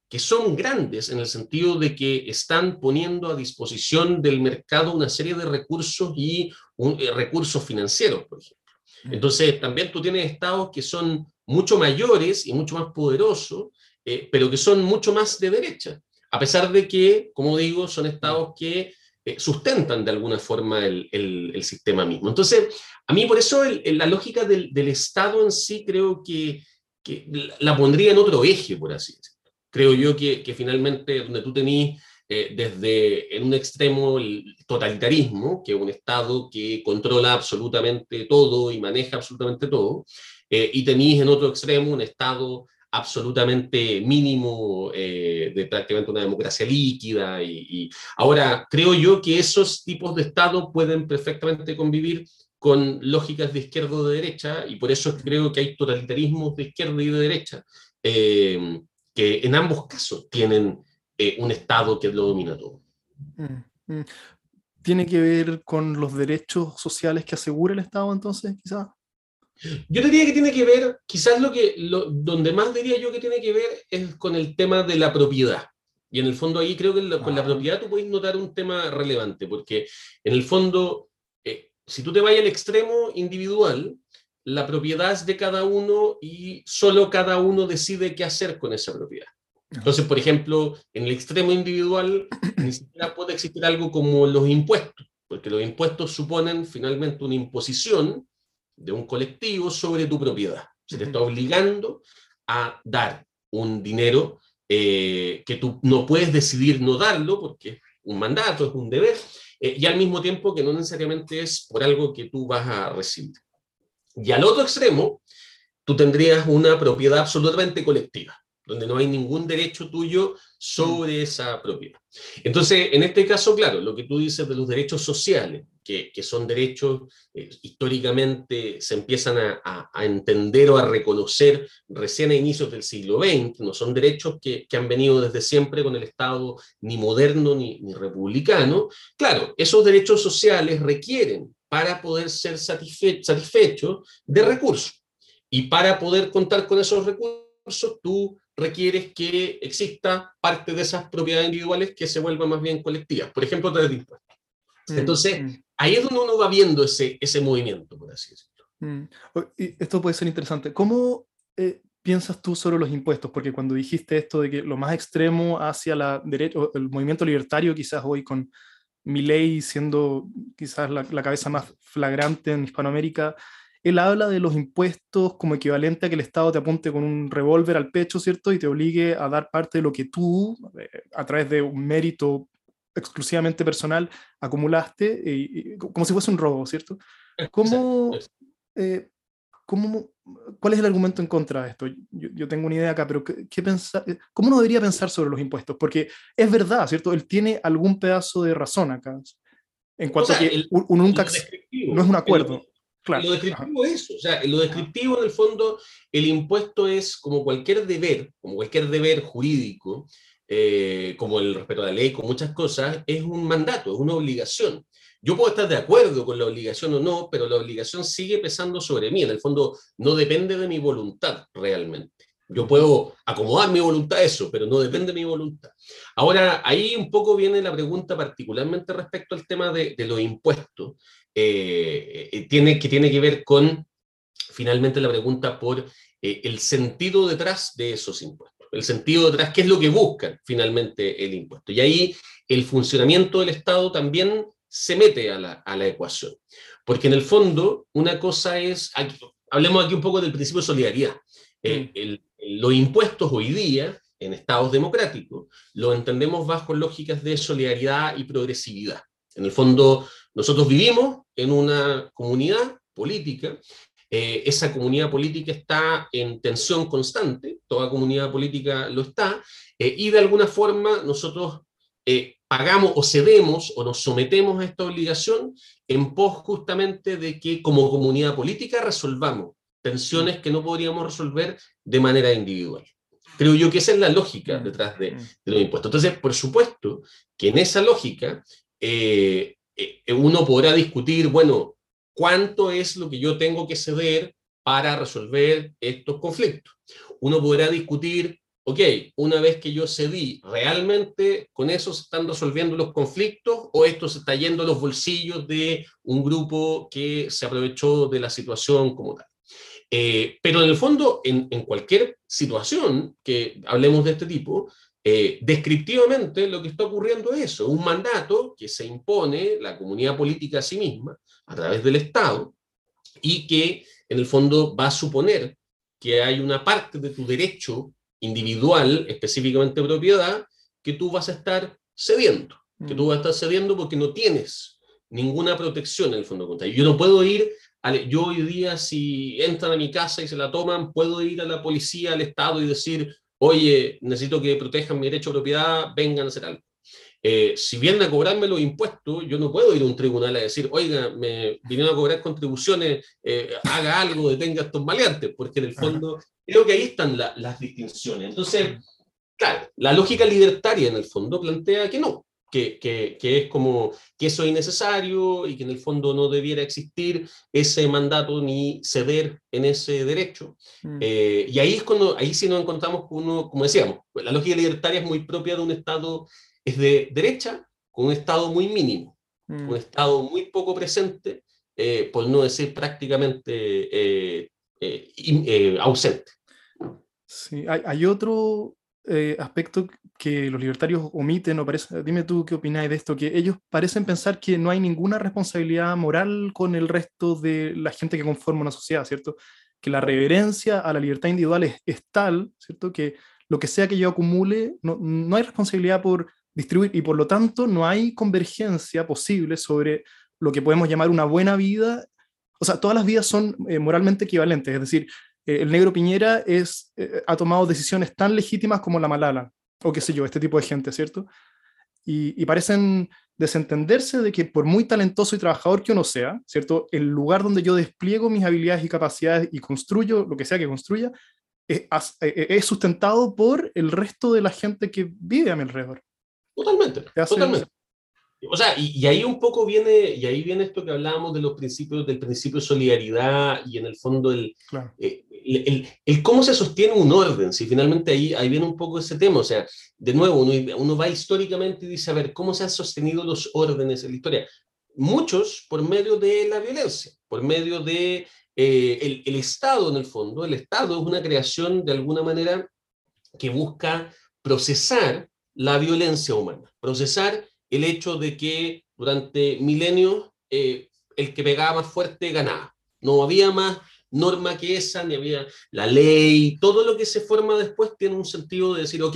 que son grandes en el sentido de que están poniendo a disposición del mercado una serie de recursos y recursos financieros, por ejemplo. Mm. Entonces, también tú tienes estados que son mucho mayores y mucho más poderosos, eh, pero que son mucho más de derecha, a pesar de que, como digo, son estados que eh, sustentan de alguna forma el, el, sistema mismo. Entonces, a mí por eso la lógica del, del, Estado en sí creo que, que, la pondría en otro eje, por así decirlo. Creo yo que, que finalmente donde tú tenés eh, desde en un extremo el totalitarismo, que es un Estado que controla absolutamente todo y maneja absolutamente todo, eh, y tenéis en otro extremo un Estado absolutamente mínimo eh, de prácticamente una democracia líquida. Y, ahora, creo yo que esos tipos de Estado pueden perfectamente convivir con lógicas de izquierda o de derecha, y por eso creo que hay totalitarismos de izquierda y de derecha, que en ambos casos tienen eh, un Estado que lo domina todo. Mm, mm. ¿Tiene que ver con los derechos sociales que asegura el Estado entonces, quizás? Yo diría que tiene que ver, quizás lo que, lo, donde más diría yo que tiene que ver es con el tema de la propiedad. Y en el fondo ahí creo que con la propiedad tú puedes notar un tema relevante, porque en el fondo, eh, si tú te vas al extremo individual, la propiedad es de cada uno y solo cada uno decide qué hacer con esa propiedad. Entonces, por ejemplo, en el extremo individual ni [CLEARS THROAT] siquiera puede existir algo como los impuestos, porque los impuestos suponen finalmente una imposición de un colectivo sobre tu propiedad. Se te está obligando a dar un dinero eh, que tú no puedes decidir no darlo porque es un mandato, es un deber, eh, y al mismo tiempo que no necesariamente es por algo que tú vas a recibir. Y al otro extremo, tú tendrías una propiedad absolutamente colectiva, donde no hay ningún derecho tuyo sobre esa propiedad. Entonces, en este caso, claro, lo que tú dices de los derechos sociales, que, son derechos eh, históricamente se empiezan a, entender o a reconocer recién a inicios del siglo XX, no son derechos que, han venido desde siempre con el Estado ni moderno ni, ni republicano. Claro, esos derechos sociales requieren para poder ser satisfechos de recursos. Y para poder contar con esos recursos, tú requieres que exista parte de esas propiedades individuales que se vuelvan más bien colectivas, por ejemplo, de impuestos. Mm, Entonces, mm. ahí es donde uno va viendo ese, ese movimiento, por así decirlo. Mm. esto puede ser interesante. ¿Cómo eh, piensas tú sobre los impuestos? Porque cuando dijiste esto de que lo más extremo hacia la derecha, el movimiento libertario, quizás hoy con ley siendo quizás la, cabeza más flagrante en Hispanoamérica, él habla de los impuestos como equivalente a que el Estado te apunte con un revólver al pecho, ¿cierto? Y te obligue a dar parte de lo que tú, eh, a través de un mérito exclusivamente personal, acumulaste, como si fuese un robo, ¿cierto? ¿Cómo, eh, ¿cómo, ¿Cuál es el argumento en contra de esto? Yo, tengo una idea acá, pero ¿qué, ¿cómo uno debería pensar sobre los impuestos? Porque es verdad, ¿cierto? Él tiene algún pedazo de razón acá. En cuanto a que uno nunca... No es un acuerdo. Claro. Lo descriptivo es eso. O sea, lo descriptivo, en el fondo, el impuesto es como cualquier deber, como cualquier deber jurídico, eh, como el respeto a la ley, con muchas cosas, es un mandato, es una obligación. Yo puedo estar de acuerdo con la obligación o no, pero la obligación sigue pesando sobre mí. En el fondo, no depende de mi voluntad realmente. Yo puedo acomodar mi voluntad a eso, pero no depende de mi voluntad. Ahora, ahí un poco viene la pregunta particularmente respecto al tema de, los impuestos, eh, eh, tiene, que tiene que ver con finalmente la pregunta por eh, el sentido detrás de esos impuestos, el sentido detrás, qué es lo que buscan finalmente el impuesto. Y ahí el funcionamiento del Estado también se mete a la, ecuación. Porque en el fondo, una cosa es, hablemos aquí un poco del principio de solidaridad. Eh, mm. los impuestos hoy día, en estados democráticos, lo entendemos bajo lógicas de solidaridad y progresividad. En el fondo, nosotros vivimos en una comunidad política eh, esa comunidad política está en tensión constante, toda comunidad política lo está, eh, y de alguna forma nosotros pagamos o cedemos o nos sometemos a esta obligación en pos justamente de que como comunidad política resolvamos tensiones que no podríamos resolver de manera individual. Creo yo que esa es la lógica mm. detrás de, mm. los impuestos. Entonces, por supuesto que en esa lógica eh, eh, uno podrá discutir, bueno, ¿cuánto es lo que yo tengo que ceder para resolver estos conflictos? Uno podrá discutir ok, una vez que yo cedí, ¿realmente con eso se están resolviendo los conflictos o esto se está yendo a los bolsillos de un grupo que se aprovechó de la situación como tal? Eh, pero en el fondo, en, cualquier situación que hablemos de este tipo, eh, descriptivamente lo que está ocurriendo es eso, un mandato que se impone la comunidad política a sí misma a través del Estado y que en el fondo va a suponer que hay una parte de tu derecho individual, específicamente propiedad, que tú vas a estar cediendo, que tú mm. vas a estar cediendo porque no tienes ninguna protección en el fondo contrario. Yo no puedo ir, yo hoy día si entran a mi casa y se la toman, puedo ir a la policía, al Estado y decir, oye, necesito que protejan mi derecho a propiedad, vengan a hacer algo. Eh, si vienen a cobrarme los impuestos, yo no puedo ir a un tribunal a decir, oiga, me vinieron a cobrar contribuciones, eh, haga algo, detenga a estos maleantes, porque en el fondo creo que ahí están las distinciones. Entonces, claro, la lógica libertaria en el fondo plantea que no, que, que, que, es como que eso es innecesario y que en el fondo no debiera existir ese mandato ni ceder en ese derecho. Mm. Eh, y ahí es cuando, ahí sí nos encontramos con uno, como decíamos, la lógica libertaria es muy propia de un Estado, es de derecha, con un Estado muy mínimo, un mm. Estado muy poco presente, por no decir prácticamente ausente. Sí, hay, hay otro aspecto que los libertarios omiten, o parece, dime tú qué opináis de esto, que ellos parecen pensar que no hay ninguna responsabilidad moral con el resto de la gente que conforma una sociedad, ¿cierto? Que la reverencia a la libertad individual es, es tal, ¿cierto? Que lo que sea que yo acumule, no, no hay responsabilidad por distribuir y por lo tanto no hay convergencia posible sobre lo que podemos llamar una buena vida. O sea, todas las vidas son eh, moralmente equivalentes, es decir, eh, el negro Piñera es, eh, ha tomado decisiones tan legítimas como la Malala, o qué sé yo, este tipo de gente, ¿cierto? Y, parecen desentenderse de que por muy talentoso y trabajador que uno sea, ¿cierto? El lugar donde yo despliego mis habilidades y capacidades y construyo lo que sea que construya, es, es sustentado por el resto de la gente que vive a mi alrededor. Totalmente, totalmente. O sea, y, ahí un poco viene, y ahí viene esto que hablábamos de los principios, del principio de solidaridad y en el fondo el, eh, el, el, cómo se sostiene un orden, si finalmente ahí, ahí viene un poco ese tema, o sea, de nuevo, uno, uno va históricamente y dice, a ver, ¿cómo se han sostenido los órdenes en la historia? Muchos por medio de la violencia, por medio de eh, el, el Estado en el fondo, el Estado es una creación de alguna manera que busca procesar la violencia humana, procesar el hecho de que durante milenios eh, el que pegaba más fuerte ganaba. No había más norma que esa, ni había la ley, todo lo que se forma después tiene un sentido de decir, ok,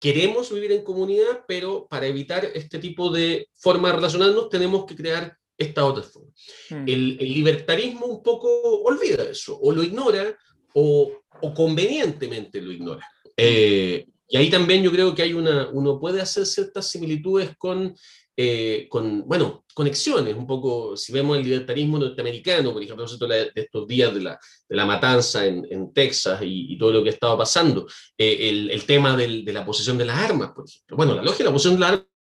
queremos vivir en comunidad, pero para evitar este tipo de forma de relacionarnos tenemos que crear esta otra forma. Hmm. El, libertarismo un poco olvida eso, o lo ignora, o, convenientemente lo ignora. Eh, y ahí también yo creo que hay una, uno puede hacer ciertas similitudes con, eh, con bueno, conexiones, un poco, si vemos el libertarismo norteamericano, por ejemplo, de estos días de la, de la matanza en, en Texas y, todo lo que estaba pasando, eh, el, el, tema del, de la posesión de las armas, por ejemplo. Bueno, la lógica de la posesión de las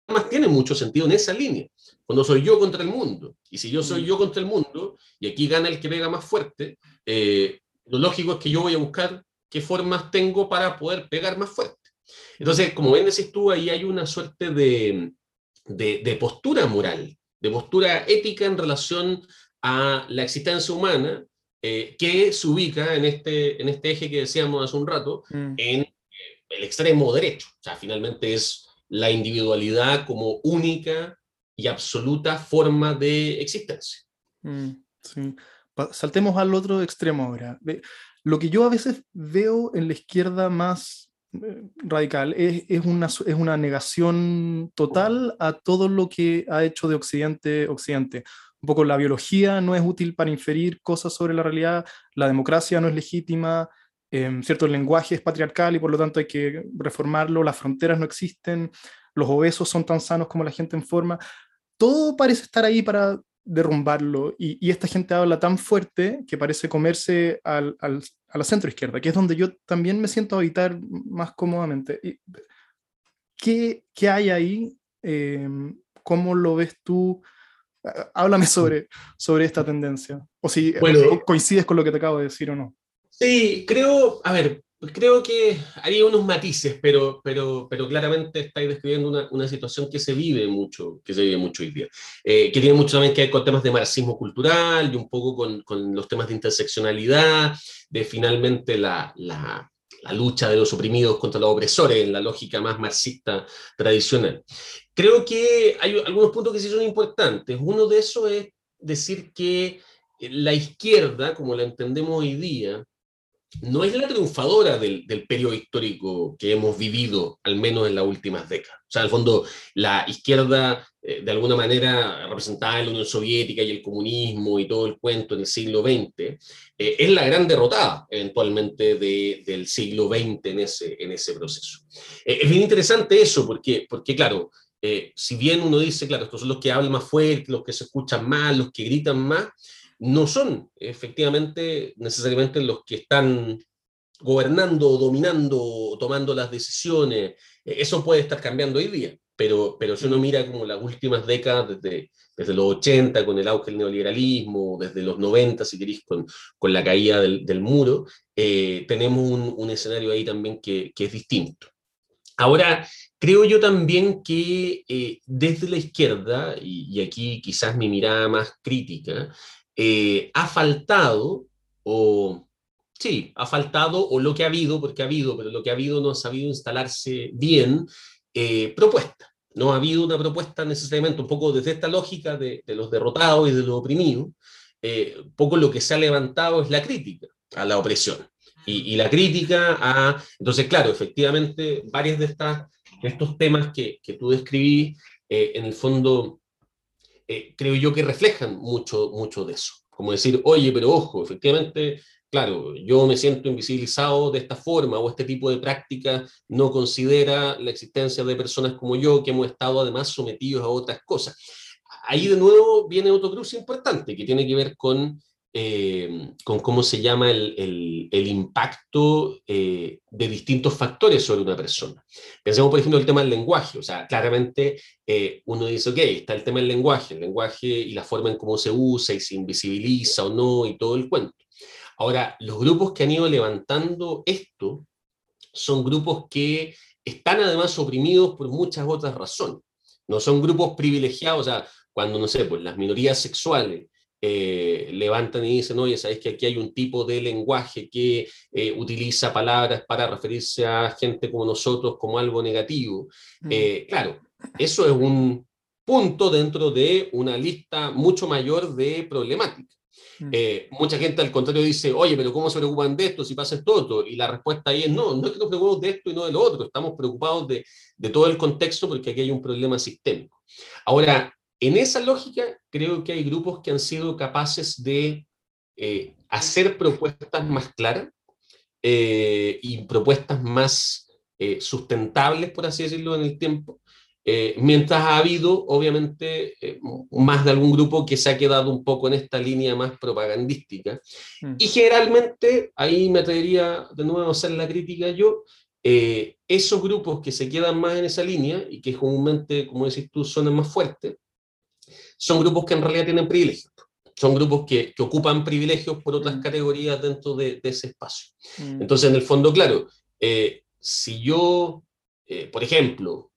armas tiene mucho sentido en esa línea. Cuando soy yo contra el mundo, y si yo soy mm. yo contra el mundo, y aquí gana el que pega más fuerte, eh, lo lógico es que yo voy a buscar qué formas tengo para poder pegar más fuerte. Entonces, como bien decís tú, ahí hay una suerte de, de, postura moral, de postura ética en relación a la existencia humana eh, que se ubica en este, en este eje que decíamos hace un rato, mm. en el extremo derecho. O sea, finalmente es la individualidad como única y absoluta forma de existencia. Mm, sí. Saltemos al otro extremo ahora. Lo que yo a veces veo en la izquierda más radical, es, es, una, es una negación total a todo lo que ha hecho de Occidente Occidente. Un poco la biología no es útil para inferir cosas sobre la realidad, la democracia no es legítima, eh, cierto, el lenguaje es patriarcal y por lo tanto hay que reformarlo, las fronteras no existen, los obesos son tan sanos como la gente en forma. Todo parece estar ahí para derrumbarlo y, esta gente habla tan fuerte que parece comerse al, al, a la centro izquierda, que es donde yo también me siento a habitar más cómodamente. ¿Qué, qué hay ahí? Eh, ¿Cómo lo ves tú? Háblame sobre, sobre esta tendencia, o si coincides con lo que te acabo de decir o no. Sí, creo, a ver, creo que haría unos matices, pero, pero, pero claramente estáis describiendo una, una, situación que se vive mucho, que se vive mucho hoy día, eh, que tiene mucho también que ver con temas de marxismo cultural y un poco con, con los temas de interseccionalidad, de finalmente la, la, la, lucha de los oprimidos contra los opresores en la lógica más marxista tradicional. Creo que hay algunos puntos que sí son importantes. Uno de esos es decir que la izquierda, como la entendemos hoy día, no es la triunfadora del, del, periodo histórico que hemos vivido, al menos en las últimas décadas. O sea, al fondo, la izquierda, eh, de alguna manera, representada en la Unión Soviética y el comunismo y todo el cuento en el siglo XX, eh, es la gran derrotada, eventualmente, de, del siglo XX en ese, proceso. Eh, es bien interesante eso, porque, porque claro, si bien uno dice, claro, estos son los que hablan más fuerte, los que se escuchan más, los que gritan más, no son efectivamente necesariamente los que están gobernando, dominando, tomando las decisiones. E, eso puede estar cambiando hoy día, pero, pero si uno mira como las últimas décadas, desde, desde los 80 con el auge del neoliberalismo, desde los 90, si queréis, con, con la caída del, del muro, eh, tenemos un, un, escenario ahí también que, que es distinto. Ahora, creo yo también que eh, desde la izquierda, y, aquí quizás mi mirada más crítica, eh, ha faltado, o sí, ha faltado, o lo que ha habido, porque ha habido, pero lo que ha habido no ha sabido instalarse bien, eh, propuesta. No ha habido una propuesta necesariamente, un poco desde esta lógica de, los derrotados y de los oprimidos, un poco lo que se ha levantado es la crítica a la opresión. Y, la crítica a... Entonces, claro, efectivamente, varios de, estas, estos temas que, que tú describís, eh, en el fondo, eh, creo yo que reflejan mucho, mucho de eso. Como decir, oye, pero ojo, efectivamente, claro, yo me siento invisibilizado de esta forma o este tipo de práctica no considera la existencia de personas como yo que hemos estado además sometidos a otras cosas. Ahí de nuevo viene otro cruce importante que tiene que ver con eh, con cómo se llama el, el, impacto eh, de distintos factores sobre una persona. Pensemos, por ejemplo, el tema del lenguaje. O sea, claramente eh, uno dice, ok, está el tema del lenguaje, el lenguaje y la forma en cómo se usa y se invisibiliza o no y todo el cuento. Ahora, los grupos que han ido levantando esto son grupos que están además oprimidos por muchas otras razones. No son grupos privilegiados, o sea, cuando, no sé, pues las minorías sexuales eh, levantan y dicen, oye, sabéis que aquí hay un tipo de lenguaje que eh, utiliza palabras para referirse a gente como nosotros como algo negativo. Mm. Eh, claro, eso es un punto dentro de una lista mucho mayor de problemáticas. Mm. mucha gente al contrario dice, oye, pero ¿cómo se preocupan de esto si pasa esto otro? Y la respuesta ahí es, no, no es que nos preocupemos de esto y no de lo otro, estamos preocupados de, de todo el contexto porque aquí hay un problema sistémico. Ahora, en esa lógica, creo que hay grupos que han sido capaces de eh, hacer propuestas más claras eh, y propuestas más eh, sustentables, por así decirlo, en el tiempo, mientras ha habido, obviamente, más de algún grupo que se ha quedado un poco en esta línea más propagandística. Mm. Y generalmente, ahí me atrevería de nuevo a hacer la crítica yo, esos grupos que se quedan más en esa línea y que comúnmente, como decís tú, son más fuertes, son grupos que en realidad tienen privilegios. Son grupos que, que ocupan privilegios por otras mm. categorías dentro de, ese espacio. Mm. Entonces, en el fondo, claro, eh, si yo, eh, por ejemplo,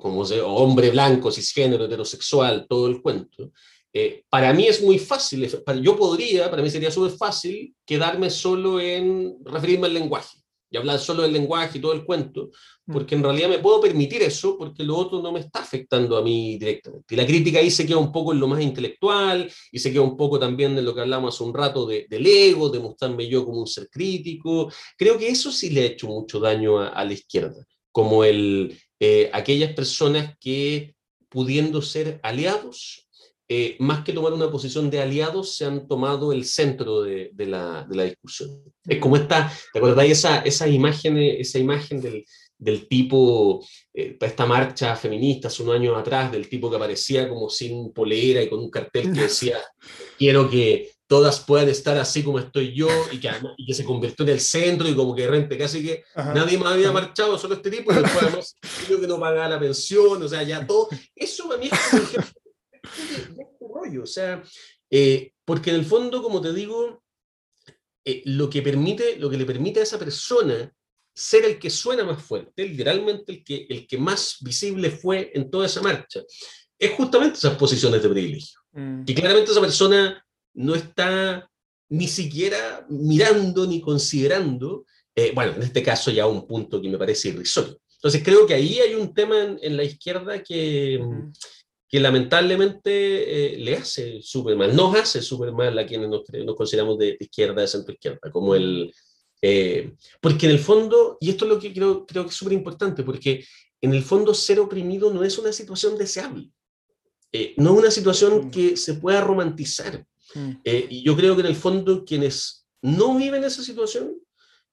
como hombre blanco, cisgénero, heterosexual, todo el cuento, eh, para mí es muy fácil, yo podría, para mí sería súper fácil quedarme solo en referirme al lenguaje y hablar solo del lenguaje y todo el cuento, mm. porque en realidad me puedo permitir eso porque lo otro no me está afectando a mí directamente. Y la crítica ahí se queda un poco en lo más intelectual y se queda un poco también en lo que hablamos hace un rato de, del ego, de mostrarme yo como un ser crítico. Creo que eso sí le ha hecho mucho daño a, la izquierda, como el, eh, aquellas personas que pudiendo ser aliados, eh, más que tomar una posición de aliados, se han tomado el centro de, la, discusión. Es como esta, ¿te acordáis esa, esa imagen, esa imagen del, tipo, eh, esta marcha feminista hace unos años atrás, del tipo que aparecía como sin polera y con un cartel que [LAUGHS] decía, quiero que todas puedan estar así como estoy yo, y que, y que se convirtió en el centro, y como que de repente casi que nadie más había marchado, solo este tipo, y después además, [LAUGHS] que no pagaba la pensión, o sea, ya todo. Eso para mí es como ejemplo sea, eh, porque en el fondo, como te digo, eh, lo, que permite, lo que le permite a esa persona ser el que suena más fuerte, literalmente el que, el que más visible fue en toda esa marcha, es justamente esas posiciones de privilegio. Mm. Y claramente esa persona no está ni siquiera mirando ni considerando, eh, bueno, en este caso ya un punto que me parece irrisorio. Entonces creo que ahí hay un tema en, la izquierda que, que lamentablemente eh, le hace súper mal, nos hace súper mal a quienes nos, nos, consideramos de izquierda, de centro izquierda, como el... Eh, porque en el fondo, y esto es lo que creo, creo que es súper importante, porque en el fondo ser oprimido no es una situación deseable, eh, no es una situación mm. que se pueda romantizar. Mm. y yo creo que en el fondo quienes no viven esa situación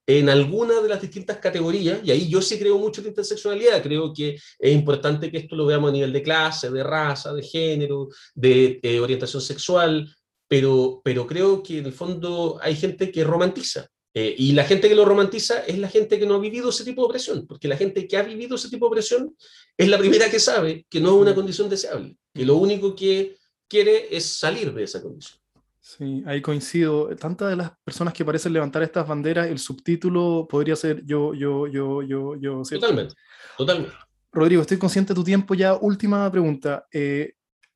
en alguna de las distintas categorías, y ahí yo sí creo mucho en interseccionalidad, creo que es importante que esto lo veamos a nivel de clase, de raza, de género, de eh, orientación sexual, pero, pero creo que en el fondo hay gente que romantiza. Eh, y la gente que lo romantiza es la gente que no ha vivido ese tipo de opresión, porque la gente que ha vivido ese tipo de opresión es la primera que sabe que no es una condición deseable, que lo único que quiere es salir de esa condición. Sí, ahí coincido. Tantas de las personas que parecen levantar estas banderas, el subtítulo podría ser yo, yo, yo, yo, yo. Totalmente, totalmente. Rodrigo, estoy consciente de tu tiempo ya. Última pregunta. Eh,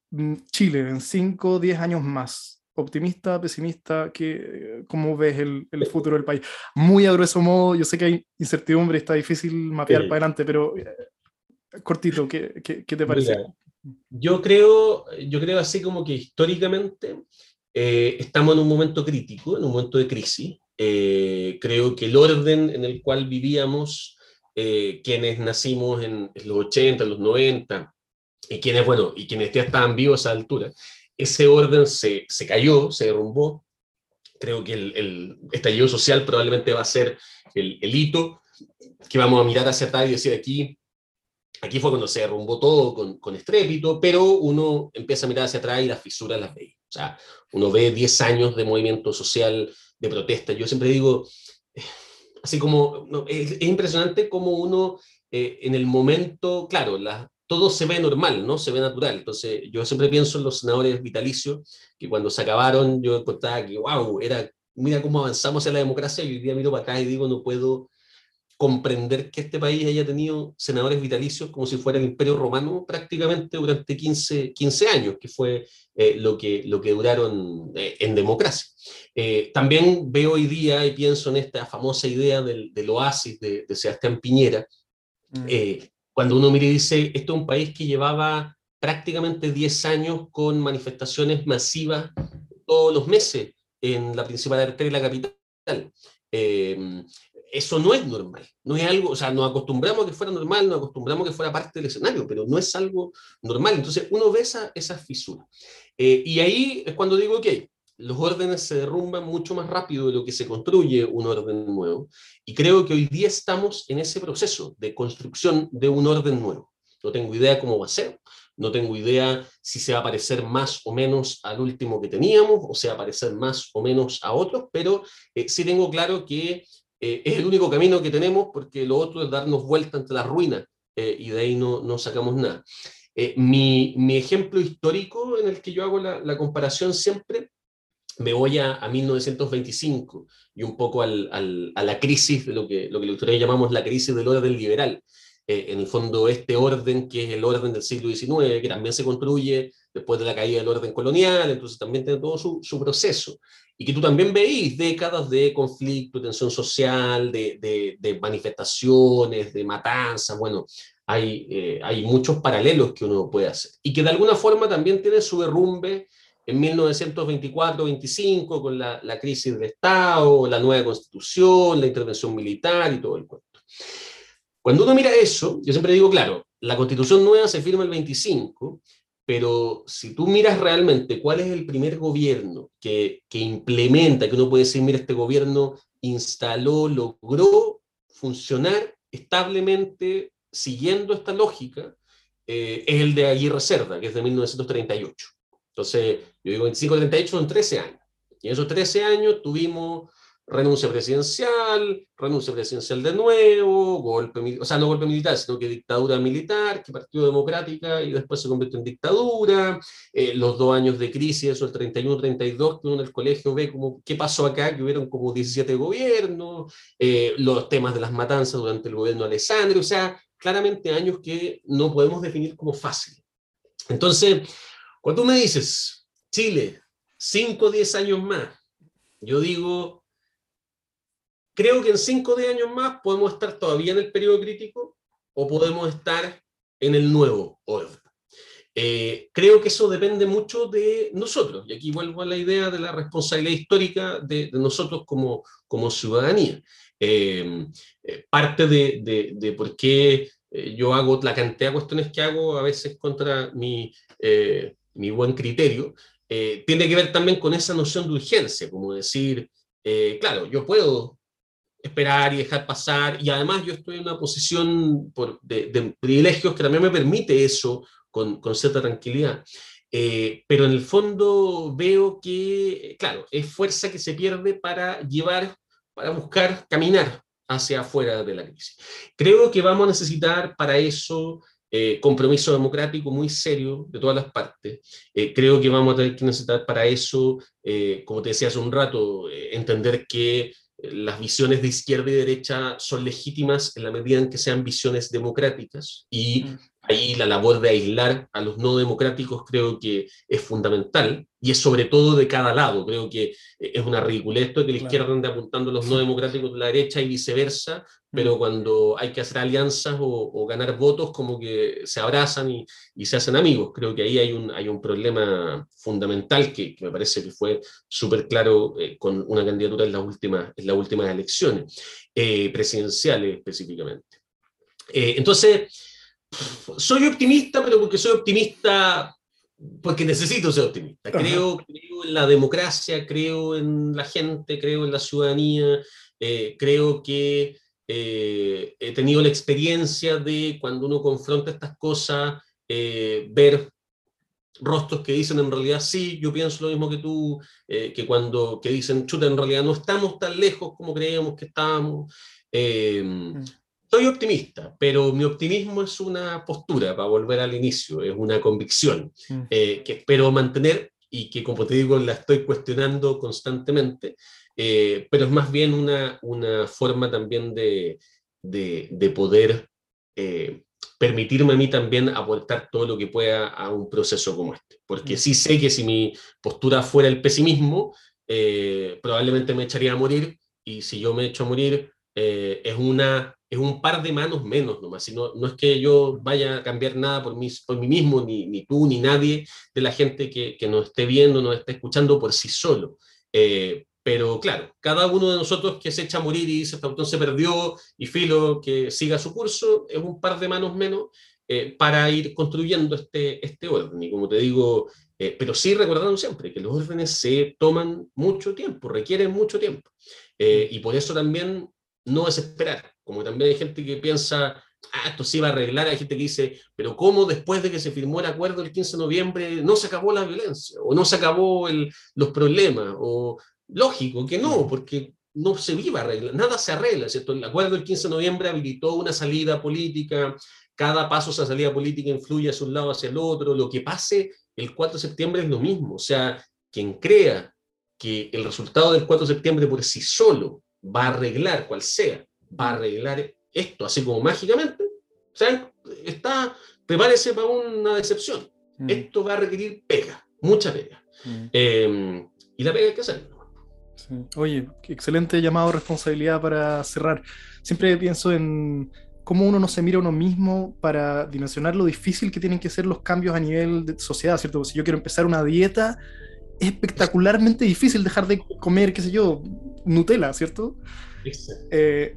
mm, Chile, en 5 10 años más, optimista, pesimista, ¿qué, ¿cómo ves el, el, futuro del país? Muy a grueso modo, yo sé que hay incertidumbre, está difícil mapear para adelante, pero eh, cortito, ¿qué, qué, qué te parece? yo creo, yo creo así como que históricamente eh, estamos en un momento crítico, en un momento de crisis. Eh, creo que el orden en el cual vivíamos, eh, quienes nacimos en, los 80, en los 90, y quienes, bueno, y quienes ya estaban vivos a esa altura, ese orden se, se cayó, se derrumbó. Creo que el, el, estallido social probablemente va a ser el, el hito que vamos a mirar hacia atrás y decir aquí Aquí fue cuando se derrumbó todo con, con, estrépito, pero uno empieza a mirar hacia atrás y las fisuras las ve. O sea, uno ve 10 años de movimiento social, de protesta. Yo siempre digo, [SIGHS] así como, es, es, impresionante como uno eh, en el momento, claro, la, todo se ve normal, ¿no? Se ve natural. Entonces, yo siempre pienso en los senadores vitalicios, que cuando se acabaron, yo contaba que, wow, era, mira cómo avanzamos en la democracia, y hoy día miro para acá y digo, no puedo comprender que este país haya tenido senadores vitalicios como si fuera el imperio romano prácticamente durante 15, 15 años, que fue eh, lo, que, lo que duraron eh, en democracia. Eh, también veo hoy día y pienso en esta famosa idea del, del oasis de, de, Sebastián Piñera, mm. cuando uno mira y dice, esto es un país que llevaba prácticamente 10 años con manifestaciones masivas todos los meses en la principal arteria de la capital. Eh, eso no es normal, no es algo, o sea, nos acostumbramos a que fuera normal, nos acostumbramos a que fuera parte del escenario, pero no es algo normal. Entonces uno ve esa, esas fisuras. Eh, y ahí es cuando digo, ok, los órdenes se derrumban mucho más rápido de lo que se construye un orden nuevo. Y creo que hoy día estamos en ese proceso de construcción de un orden nuevo. No tengo idea cómo va a ser, no tengo idea si se va a parecer más o menos al último que teníamos, o se va a parecer más o menos a otros, pero eh, sí tengo claro que eh, es el único camino que tenemos porque lo otro es darnos vuelta ante la ruina eh, y de ahí no, no sacamos nada. Eh, mi, mi, ejemplo histórico en el que yo hago la, comparación siempre, me voy a, a, 1925 y un poco al, al, a la crisis, de lo que, lo que nosotros llamamos la crisis del orden liberal. en el fondo, este orden que es el orden del siglo XIX, que también se construye después de la caída del orden colonial, entonces también tiene todo su, su proceso y que tú también veis décadas de conflicto, tensión social, de, de, de manifestaciones, de matanzas, bueno, hay, eh, hay muchos paralelos que uno puede hacer. Y que de alguna forma también tiene su derrumbe en 1924-25 con la, la, crisis del Estado, la nueva constitución, la intervención militar y todo el cuento. Cuando uno mira eso, yo siempre digo, claro, la constitución nueva se firma el 25, pero si tú miras realmente cuál es el primer gobierno que, que, implementa, que uno puede decir, mira, este gobierno instaló, logró funcionar establemente siguiendo esta lógica, eh, es el de Aguirre Cerda, que es de 1938. Entonces, yo digo 25-38 son 13 años. Y en esos 13 años tuvimos renuncia presidencial, renuncia presidencial de nuevo, golpe, o sea, no golpe militar, sino que dictadura militar, que Partido Democrática y después se convirtió en dictadura, eh, los dos años de crisis, eso el 31-32, que uno en el colegio ve como qué pasó acá, que hubieron como 17 gobiernos, eh, los temas de las matanzas durante el gobierno de Alessandro, o sea, claramente años que no podemos definir como fácil. Entonces, cuando tú me dices, Chile, 5 o 10 años más, yo digo, Creo que en 5 de años más podemos estar todavía en el periodo crítico o podemos estar en el nuevo orden. Eh, creo que eso depende mucho de nosotros, y aquí vuelvo a la idea de la responsabilidad histórica de, de nosotros como, como ciudadanía. Eh, eh parte de, de, de, por qué eh, yo hago la cantidad de cuestiones que hago, a veces contra mi, eh, mi buen criterio, tiene que ver también con esa noción de urgencia, como decir, claro, yo puedo esperar y dejar pasar. Y además yo estoy en una posición por, de, de, privilegios que también me permite eso con, con cierta tranquilidad. Eh, pero en el fondo veo que, claro, es fuerza que se pierde para llevar, para buscar caminar hacia afuera de la crisis. Creo que vamos a necesitar para eso eh, compromiso democrático muy serio de todas las partes. Eh, creo que vamos a tener que necesitar para eso, eh, como te decía hace un rato, entender que las visiones de izquierda y derecha son legítimas en la medida en que sean visiones democráticas y mm ahí la labor de aislar a los no democráticos creo que es fundamental y es sobre todo de cada lado. Creo que es una ridiculez esto de que la izquierda ande apuntando a los no democráticos de la derecha y viceversa, pero mm. cuando hay que hacer alianzas o, ganar votos, como que se abrazan y, y, se hacen amigos. Creo que ahí hay un, hay un problema fundamental que, me parece que fue súper claro eh, con una candidatura en, la última, en las últimas elecciones, eh, presidenciales específicamente. Eh, entonces, soy optimista, pero porque soy optimista porque necesito ser optimista. Creo, en la democracia, creo en la gente, creo en la ciudadanía, eh, creo que eh, he tenido la experiencia de cuando uno confronta estas cosas, eh, ver rostros que dicen en realidad sí, yo pienso lo mismo que tú, que cuando que dicen chuta, en realidad no estamos tan lejos como creíamos que estábamos. Mm. Soy optimista, pero mi optimismo es una postura, para volver al inicio, es una convicción mm. eh, que espero mantener y que, como te digo, la estoy cuestionando constantemente, eh, pero es más bien una, una forma también de, de, poder eh, permitirme a mí también aportar todo lo que pueda a un proceso como este. Porque mm. sí sé que si mi postura fuera el pesimismo, probablemente me echaría a morir, y si yo me echo a morir, es una es un par de manos menos nomás, sino, no es que yo vaya a cambiar nada por mí, por mí mismo, ni, ni tú, ni nadie de la gente que, que nos esté viendo, nos esté escuchando por sí solo. Eh, pero claro, cada uno de nosotros que se echa a morir y dice, esta se perdió y filo que siga su curso, es un par de manos menos eh, para ir construyendo este, este orden. Y como te digo, eh, pero sí recordando siempre que los órdenes se toman mucho tiempo, requieren mucho tiempo. y por eso también no desesperar. Como también hay gente que piensa, ah, esto se va a arreglar, hay gente que dice, pero ¿cómo después de que se firmó el acuerdo el 15 de noviembre no se acabó la violencia? ¿O no se acabó los problemas? O lógico que no, porque no se viva nada se arregla, ¿cierto? El acuerdo del 15 de noviembre habilitó una salida política, cada paso esa salida política influye hacia un lado, hacia el otro, lo que pase el 4 de septiembre es lo mismo, o sea, quien crea que el resultado del 4 de septiembre por sí solo va a arreglar, cual sea, va a arreglar esto, así como mágicamente, o sea, está, prepárese para una decepción. Mm. Esto va a requerir pega, mucha pega. Mm. Em, y la pega hay que hacerlo. Oye, qué excelente llamado responsabilidad para cerrar. Siempre pienso en cómo uno no se mira a uno mismo para dimensionar lo difícil que tienen que ser los cambios a nivel de sociedad, ¿cierto? Si yo quiero empezar una dieta, es espectacularmente difícil dejar de comer, qué sé yo, Nutella, ¿cierto? Eh,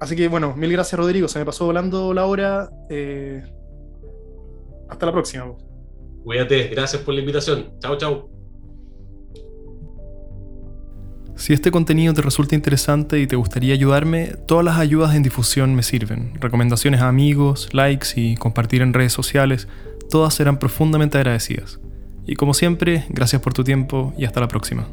así que bueno, mil gracias Rodrigo, se me pasó volando la hora. Eh, hasta la próxima. Cuídate, gracias por la invitación. Chao, chao. Si este contenido te resulta interesante y te gustaría ayudarme, todas las ayudas en difusión me sirven. Recomendaciones a amigos, likes y compartir en redes sociales, todas serán profundamente agradecidas. Y como siempre, gracias por tu tiempo y hasta la próxima.